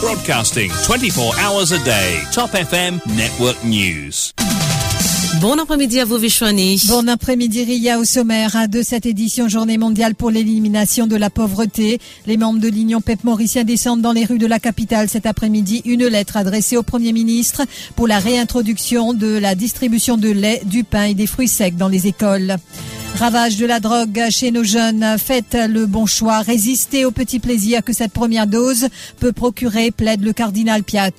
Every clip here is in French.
Broadcasting 24 hours a day. Top FM Network News. Bon après-midi à vous, Vishwani. Bon après-midi, Ria, au sommaire de cette édition Journée mondiale pour l'élimination de la pauvreté. Les membres de l'Union PEP mauricien descendent dans les rues de la capitale cet après-midi. Une lettre adressée au Premier ministre pour la réintroduction de la distribution de lait, du pain et des fruits secs dans les écoles. Ravage de la drogue chez nos jeunes. Faites le bon choix. Résistez au petit plaisir que cette première dose peut procurer, plaide le cardinal Piat.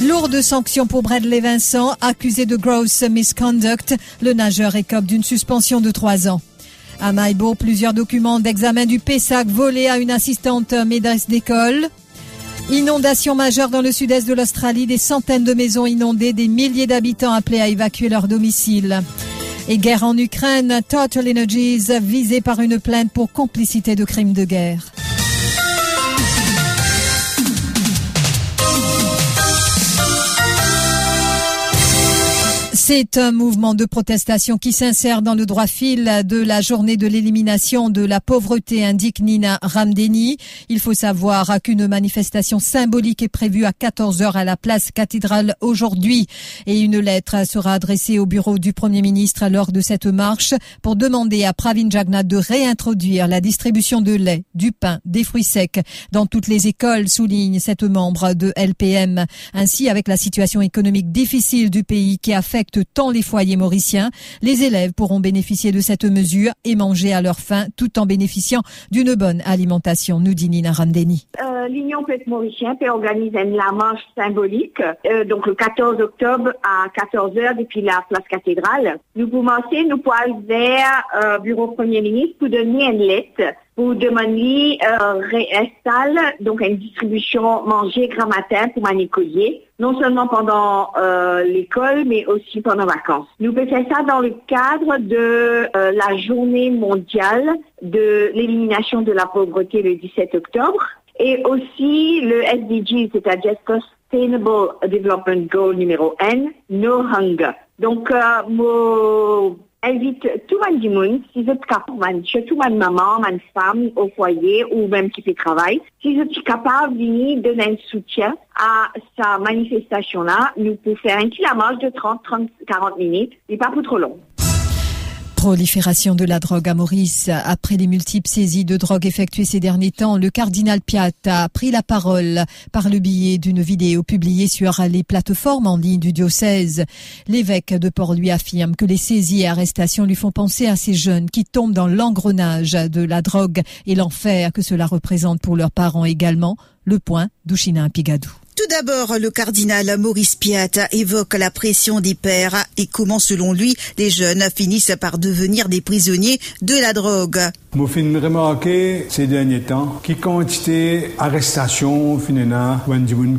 Lourde sanction pour Bradley Vincent, accusé de gross misconduct. Le nageur écope d'une suspension de trois ans. À Maïbo, plusieurs documents d'examen du PESAC volés à une assistante maîtresse d'école. Inondation majeure dans le sud-est de l'Australie, des centaines de maisons inondées, des milliers d'habitants appelés à évacuer leur domicile. Et guerre en Ukraine, Total Energies visé par une plainte pour complicité de crimes de guerre. C'est un mouvement de protestation qui s'insère dans le droit fil de la journée de l'élimination de la pauvreté, indique Nina Ramdeni. Il faut savoir qu'une manifestation symbolique est prévue à 14 heures à la place cathédrale aujourd'hui et une lettre sera adressée au bureau du Premier ministre lors de cette marche pour demander à Pravin Jagnat de réintroduire la distribution de lait, du pain, des fruits secs dans toutes les écoles, souligne cette membre de LPM. Ainsi, avec la situation économique difficile du pays qui affecte tant les foyers mauriciens. Les élèves pourront bénéficier de cette mesure et manger à leur faim tout en bénéficiant d'une bonne alimentation, nous dit Nina Ramdeni. Euh, L'Union Peuple Mauricien peut organiser la marche symbolique, euh, donc le 14 octobre à 14h depuis la place cathédrale. Nous commençons, nous pouvons vers euh, bureau Premier ministre pour donner une lettre pour demander euh, réinstalle donc une distribution manger grand matin pour manicoyer, non seulement pendant euh, l'école, mais aussi pendant vacances. Nous faire ça dans le cadre de euh, la journée mondiale de l'élimination de la pauvreté le 17 octobre et aussi le SDG, c'est-à-dire Sustainable Development Goal numéro N, No Hunger. Donc, euh, mon invite tout le monde, si vous êtes capable, surtout ma maman, ma femme au foyer ou même qui fait travail, si vous êtes capable de donner un soutien à sa manifestation-là, nous pouvons faire un petit marche de 30, 30, 40 minutes, mais pas pour trop long. Prolifération de la drogue à Maurice. Après les multiples saisies de drogue effectuées ces derniers temps, le cardinal Piat a pris la parole par le biais d'une vidéo publiée sur les plateformes en ligne du diocèse. L'évêque de Port lui affirme que les saisies et arrestations lui font penser à ces jeunes qui tombent dans l'engrenage de la drogue et l'enfer que cela représente pour leurs parents également. Le point d'Ushina Pigadou. D'abord, le cardinal Maurice Piat évoque la pression des pères et comment, selon lui, les jeunes finissent par devenir des prisonniers de la drogue. Je fin remarqué ces derniers temps qui quantité arrestation finalement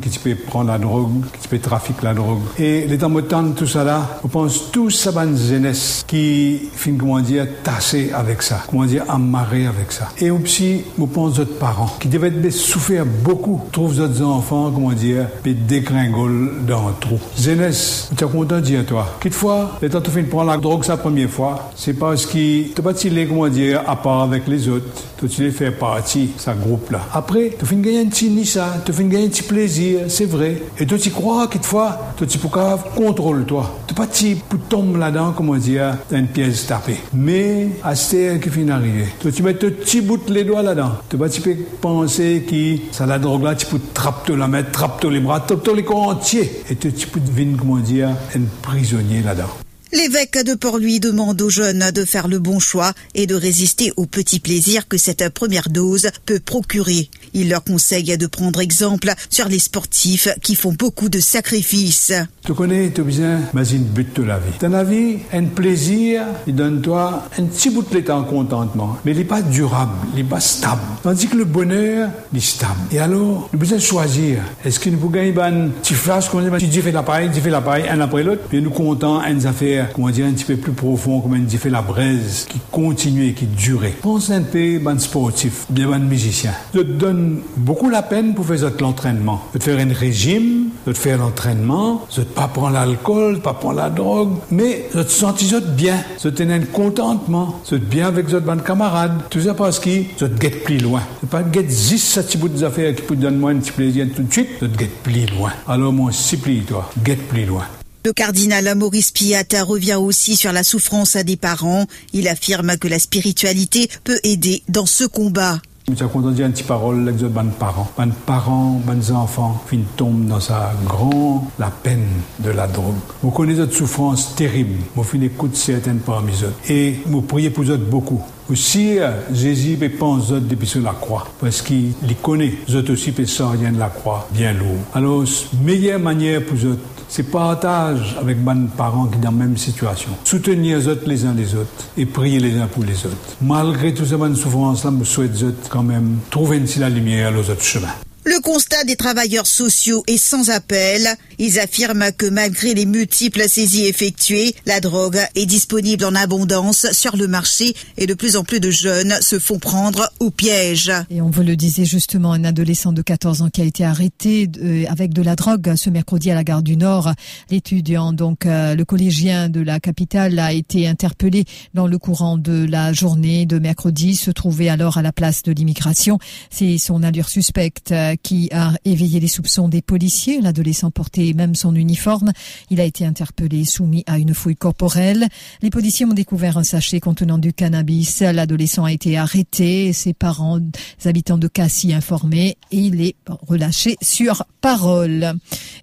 qui peut prendre la drogue, qui peut trafiquer la drogue. Et les temps de tout ça là, on pense tous à une jeunesse qui fin comment dire tassé avec ça, comment dire amarré avec ça. Et aussi, on pense aux parents qui devaient souffrir beaucoup, trouvent d'autres enfants comment dire, puis dégringolent dans un trou. Jeunesse, tu es content de dire toi. Quelquefois, les temps tu de prendre la drogue sa première fois, c'est parce que tu pas comment dire à part avec les autres. Tu les fais partie, ce groupe-là. Après, tu de gagner un petit ça, tu de gagner un petit plaisir, c'est vrai. Et tu crois quelquefois, toi, tu peux contrôle toi. Tu pas tu tomber là-dedans, comment dire, dans une pièce tapée. Mais, à ce qui finit d'arriver, tu mets ton petit bout les doigts là-dedans. Tu peux penser que ça la drogue là, tu peux trapper la mettre, trapper les bras, trapper les corps entiers. Et tu peux devenir, comment dire, un prisonnier là-dedans. L'évêque de Port-Louis demande aux jeunes de faire le bon choix et de résister au petit plaisir que cette première dose peut procurer. Il leur conseille de prendre exemple sur les sportifs qui font beaucoup de sacrifices. Tu connais, tu besoin, mais une but de la vie. Dans la vie, un plaisir, il donne-toi un petit bout de temps contentement, mais il n'est pas durable, il n'est pas stable. Tandis que le bonheur, il est stable. Et alors, nous besoin choisir. Est-ce que nous pouvons gagner une petite flash, comme on dit, tu fais la paille, tu fais la paille, un après l'autre, puis nous comptons une affaire, comment dire, un petit peu plus profond, comme dit, fait la braise, qui continue et qui dure. Pense un peu, bon sportif, bien musicien. Je te donne beaucoup la peine pour faire l'entraînement. De faire un régime, de faire l'entraînement, de pas prendre l'alcool, pas prendre la drogue, mais de sentir bien, de tenir contentement, de bien avec votre bonnes camarades. Tout ça parce qu'ils de get plus loin. C'est pas get 10 ça petit bout des affaires qui peut donner moins un petit plaisir tout de suite, de get plus loin. Alors moi, supplie toi, get plus loin. Le cardinal Maurice Piat revient aussi sur la souffrance des parents. Il affirme que la spiritualité peut aider dans ce combat. Content de dire une petite parole les parents. Les parents, les enfants, fin tombent dans sa grande la peine de la drogue. Vous connaissez cette souffrance terrible. Vous fin écoute certaines parmi eux. Et vous priez pour eux beaucoup. Aussi, Jésus peut penser depuis sur la croix, parce qu'il les connaît. Eux aussi de la croix bien lourd. Alors, meilleure manière pour eux c'est partage avec mes parents qui sont dans la même situation. Soutenir les autres les uns les autres et prier les uns pour les autres. Malgré toute cette souffrance-là, je souhaite quand même trouver ainsi la lumière aux autres chemins. Le constat des travailleurs sociaux est sans appel. Ils affirment que malgré les multiples saisies effectuées, la drogue est disponible en abondance sur le marché et de plus en plus de jeunes se font prendre au piège. Et on vous le disait justement, un adolescent de 14 ans qui a été arrêté euh, avec de la drogue ce mercredi à la gare du Nord. L'étudiant, donc euh, le collégien de la capitale, a été interpellé dans le courant de la journée de mercredi, se trouvait alors à la place de l'immigration. C'est son allure suspecte euh, qui a éveillé les soupçons des policiers. L'adolescent portait même son uniforme. Il a été interpellé, soumis à une fouille corporelle. Les policiers ont découvert un sachet contenant du cannabis. L'adolescent a été arrêté. Ses parents, habitants de Cassis, informés. Et il est relâché sur parole.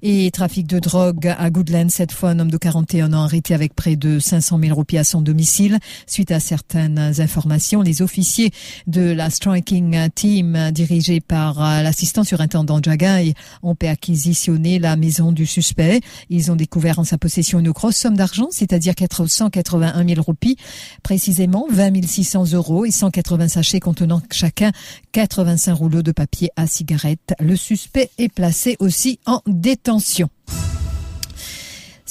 Et trafic de drogue à Goodland, cette fois un homme de 41 ans arrêté avec près de 500 000 roupies à son domicile. Suite à certaines informations, les officiers de la Striking Team dirigés par l'assistant surintendant Jagai ont perquisitionné la maison du suspect. Ils ont découvert en sa possession une grosse somme d'argent, c'est-à-dire 481 000 roupies, précisément 20 600 euros et 180 sachets contenant chacun 85 rouleaux de papier à cigarette. Le suspect est placé aussi en détention.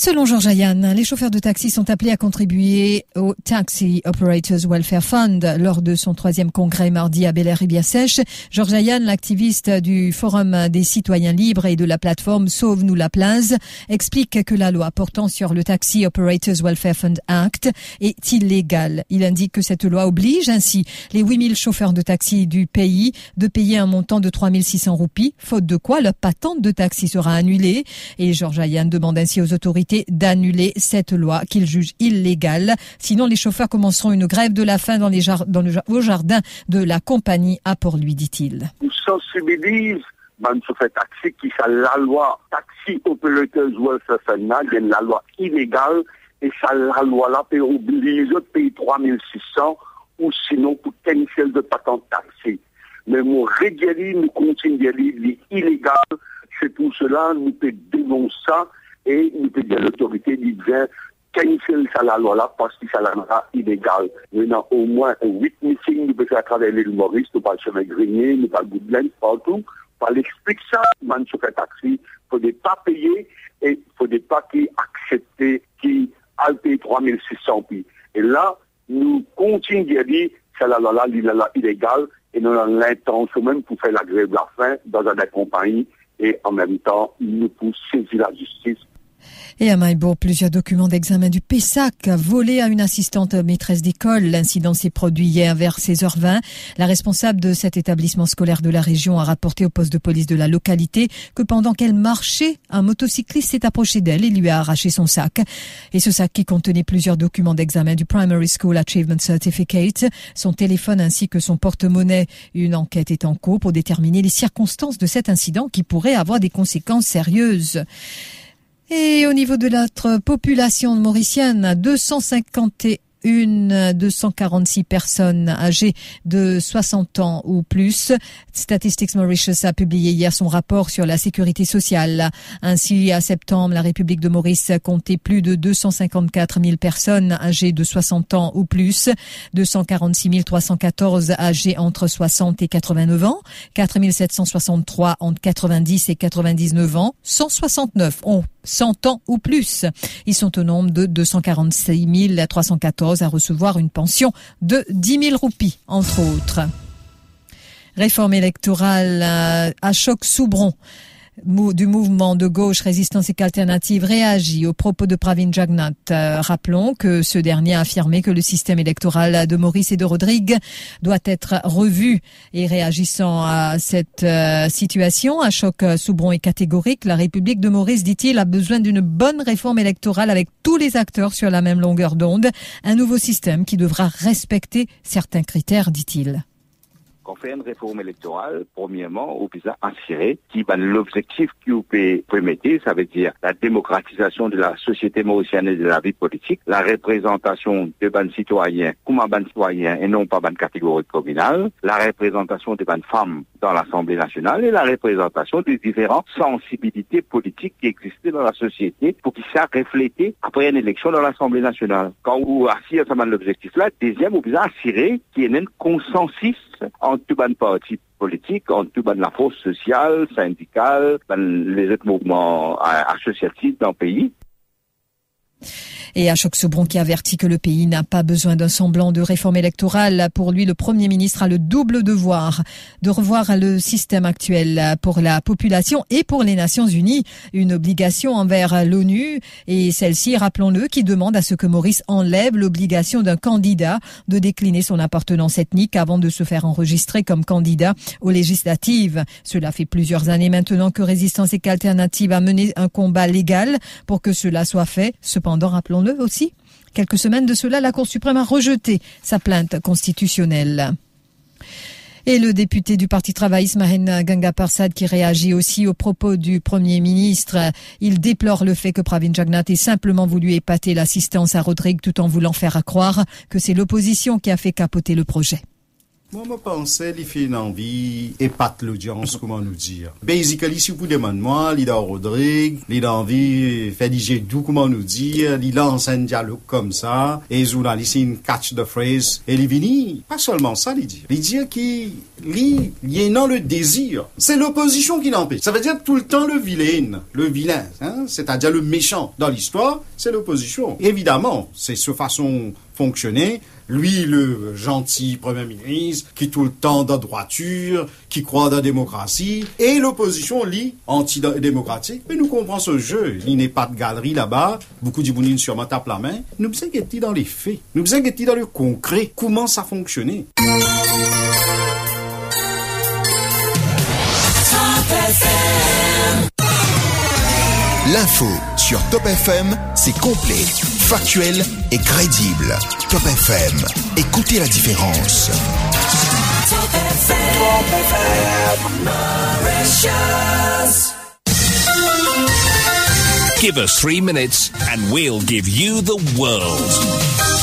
Selon Georges Ayan, les chauffeurs de taxi sont appelés à contribuer au Taxi Operators Welfare Fund lors de son troisième congrès mardi à Bel Air et Sèche. Georges Ayan, l'activiste du Forum des citoyens libres et de la plateforme Sauve-nous la place, explique que la loi portant sur le Taxi Operators Welfare Fund Act est illégale. Il indique que cette loi oblige ainsi les 8000 chauffeurs de taxi du pays de payer un montant de 3600 roupies, faute de quoi leur patente de taxi sera annulée. Et Georges Ayan demande ainsi aux autorités d'annuler cette loi qu'il juge illégale. Sinon, les chauffeurs commenceront une grève de la faim dans, les le, au jardin de la compagnie à Port-Louis, dit-il. On sensibilise chauffeur taxi qui ça la loi taxi operators welfare fund il la loi illégale et ça la loi là peut obliger de payer 3600 ou sinon pour cancel de patente taxi. Mais mon régler, nous continuons illégal. C'est pour cela nous peut dénoncer ça et nous peut dire l'autorité ça la loi là parce que ça la loi illégal. Avons au moins huit meetings, nous pouvons faire à travers l'île Maurice, nous parlons chemin Grenier, nous parlons Goodland, partout. Pour expliquer ça, man chauffeur taxi, il faut des pas payer et il faut des pas qui accepter, qui a payé 3600 puis. Et là, nous continuons à dire ça la loi là, illégale et nous avons l'intention même pour faire la grève de la faim dans une compagnie et en même temps, nous pouvons saisir la justice et à Maïbourg, plusieurs documents d'examen du PESAC volés à une assistante maîtresse d'école. L'incident s'est produit hier vers 16h20. La responsable de cet établissement scolaire de la région a rapporté au poste de police de la localité que pendant qu'elle marchait, un motocycliste s'est approché d'elle et lui a arraché son sac. Et ce sac qui contenait plusieurs documents d'examen du Primary School Achievement Certificate, son téléphone ainsi que son porte-monnaie. Une enquête est en cours pour déterminer les circonstances de cet incident qui pourrait avoir des conséquences sérieuses. Et au niveau de notre population mauricienne, 251 une 246 personnes âgées de 60 ans ou plus. Statistics Mauritius a publié hier son rapport sur la sécurité sociale. Ainsi, à septembre, la République de Maurice comptait plus de 254 000 personnes âgées de 60 ans ou plus, 246 314 âgées entre 60 et 89 ans, 4 763 entre 90 et 99 ans, 169 ont 100 ans ou plus. Ils sont au nombre de 246 314 à recevoir une pension de 10 000 roupies, entre autres. Réforme électorale à Choc-Soubron. Du mouvement de gauche Résistance et Alternative réagit aux propos de Pravin Jagnat. Euh, rappelons que ce dernier a affirmé que le système électoral de Maurice et de Rodrigue doit être revu. Et réagissant à cette euh, situation, un choc soubron et catégorique, la République de Maurice, dit-il, a besoin d'une bonne réforme électorale avec tous les acteurs sur la même longueur d'onde, un nouveau système qui devra respecter certains critères, dit-il on fait une réforme électorale, premièrement, au visa assuré, qui l'objectif qui vous permettre, ça veut dire la démocratisation de la société mauricienne et de la vie politique, la représentation de ban citoyens comme un ban citoyen et non pas ban catégorie communale, la représentation des ban femmes dans l'Assemblée nationale et la représentation des différentes sensibilités politiques qui existent dans la société pour qu'ils soient reflétés après une élection dans l'Assemblée nationale. Quand vous assirez l'objectif là, deuxième, vous assurer qu'il y ait un consensus en tout ban parti politique, en tout ban la force sociale, syndicale, les autres mouvements euh, associatifs dans le pays. Et Ashok Sobron qui avertit que le pays n'a pas besoin d'un semblant de réforme électorale. Pour lui, le Premier ministre a le double devoir de revoir le système actuel pour la population et pour les Nations Unies. Une obligation envers l'ONU et celle-ci, rappelons-le, qui demande à ce que Maurice enlève l'obligation d'un candidat de décliner son appartenance ethnique avant de se faire enregistrer comme candidat aux législatives. Cela fait plusieurs années maintenant que Résistance et qu'Alternative a mené un combat légal pour que cela soit fait. Cependant, rappelons aussi. Quelques semaines de cela, la Cour suprême a rejeté sa plainte constitutionnelle. Et le député du Parti travailliste, Mahen Ganga Parsad, qui réagit aussi aux propos du Premier ministre. Il déplore le fait que Pravin Jagnat ait simplement voulu épater l'assistance à Rodrigue tout en voulant faire croire que c'est l'opposition qui a fait capoter le projet. Moi, je pensais qu'il fait une envie, épate l'audience, comment nous dire. Basically, si vous demandez moi, il a Rodrigue, il a envie, fait tout, comment nous dire, il lance un dialogue comme ça, et les journalistes, catch the phrase, et il vient, pas seulement ça, il dit. Il dit qu'il, a le désir. C'est l'opposition qui l'empêche. Ça veut dire tout le temps le vilain, le vilain, hein, c'est-à-dire le méchant dans l'histoire, c'est l'opposition. Évidemment, c'est ce façon fonctionner lui, le gentil Premier ministre, qui tout le temps dans droiture, qui croit dans la démocratie, et l'opposition, lui, antidémocratique. Mais nous comprenons ce jeu. Il n'est pas de galerie là-bas. Beaucoup sur sûrement tapent la main. Nous sommes dans les faits. Nous sommes dans le concret. Comment ça fonctionne L'info sur Top FM, c'est complet, factuel et crédible. Top FM, écoutez la différence. Top Give us three minutes and we'll give you the world.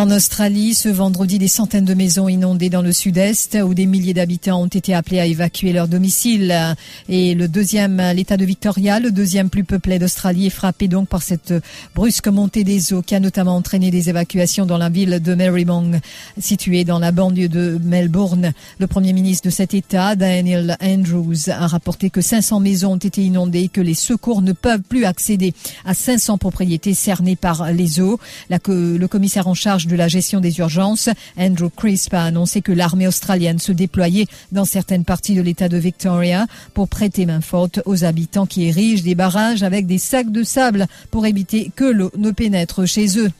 En Australie, ce vendredi, des centaines de maisons inondées dans le sud-est où des milliers d'habitants ont été appelés à évacuer leur domicile. Et le deuxième, l'état de Victoria, le deuxième plus peuplé d'Australie, est frappé donc par cette brusque montée des eaux qui a notamment entraîné des évacuations dans la ville de Marymount, située dans la banlieue de Melbourne. Le premier ministre de cet état, Daniel Andrews, a rapporté que 500 maisons ont été inondées et que les secours ne peuvent plus accéder à 500 propriétés cernées par les eaux. le commissaire en charge de la gestion des urgences, Andrew Crisp a annoncé que l'armée australienne se déployait dans certaines parties de l'État de Victoria pour prêter main forte aux habitants qui érigent des barrages avec des sacs de sable pour éviter que l'eau ne pénètre chez eux.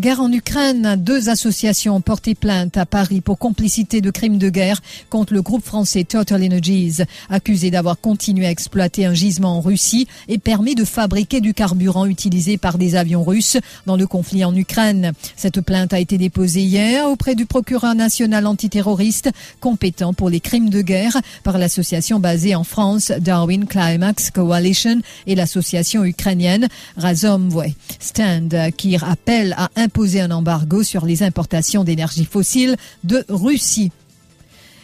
Guerre en Ukraine, deux associations ont porté plainte à Paris pour complicité de crimes de guerre contre le groupe français Total Energies, accusé d'avoir continué à exploiter un gisement en Russie et permis de fabriquer du carburant utilisé par des avions russes dans le conflit en Ukraine. Cette plainte a été déposée hier auprès du procureur national antiterroriste compétent pour les crimes de guerre par l'association basée en France Darwin Climax Coalition et l'association ukrainienne Razomvoy Stand qui appelle à un imposer un embargo sur les importations d'énergie fossile de Russie.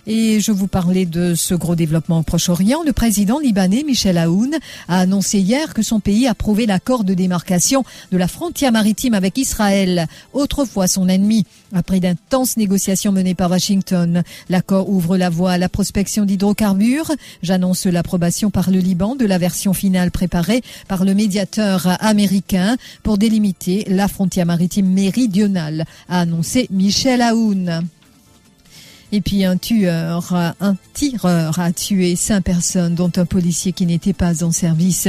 Et je vous parlais de ce gros développement au Proche-Orient. Le président libanais Michel Aoun a annoncé hier que son pays a approuvé l'accord de démarcation de la frontière maritime avec Israël, autrefois son ennemi. Après d'intenses négociations menées par Washington, l'accord ouvre la voie à la prospection d'hydrocarbures. J'annonce l'approbation par le Liban de la version finale préparée par le médiateur américain pour délimiter la frontière maritime méridionale, a annoncé Michel Aoun. Et puis un tueur, un tireur a tué cinq personnes, dont un policier qui n'était pas en service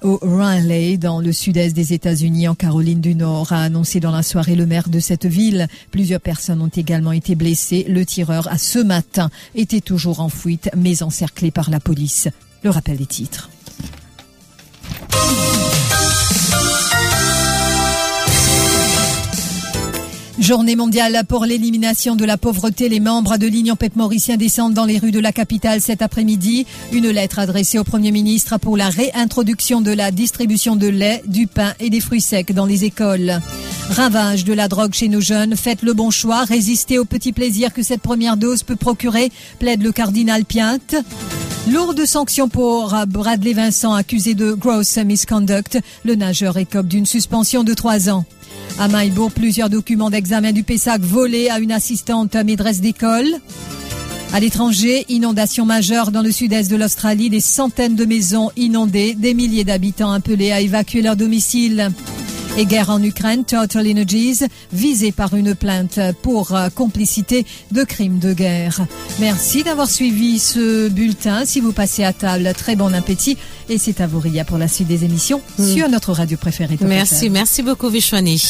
au Raleigh, dans le sud-est des États-Unis, en Caroline du Nord, a annoncé dans la soirée le maire de cette ville. Plusieurs personnes ont également été blessées. Le tireur a ce matin été toujours en fuite, mais encerclé par la police. Le rappel des titres. Journée mondiale pour l'élimination de la pauvreté. Les membres de l'Union Pète Mauricien descendent dans les rues de la capitale cet après-midi. Une lettre adressée au Premier ministre pour la réintroduction de la distribution de lait, du pain et des fruits secs dans les écoles. Ravage de la drogue chez nos jeunes. Faites le bon choix. Résistez au petit plaisir que cette première dose peut procurer, plaide le cardinal Piinte. Lourde sanction pour Bradley Vincent accusé de gross misconduct. Le nageur écope d'une suspension de trois ans. À Maïbourg, plusieurs documents d'examen du PESAC volés à une assistante maîtresse d'école. À l'étranger, inondation majeure dans le sud-est de l'Australie, des centaines de maisons inondées, des milliers d'habitants appelés à évacuer leur domicile. Et guerre en Ukraine, Total Energies, visé par une plainte pour euh, complicité de crimes de guerre. Merci d'avoir suivi ce bulletin. Si vous passez à table, très bon appétit. Et c'est à vous, Ria, pour la suite des émissions Mm. sur notre radio préférée. Merci, merci beaucoup Vishwani.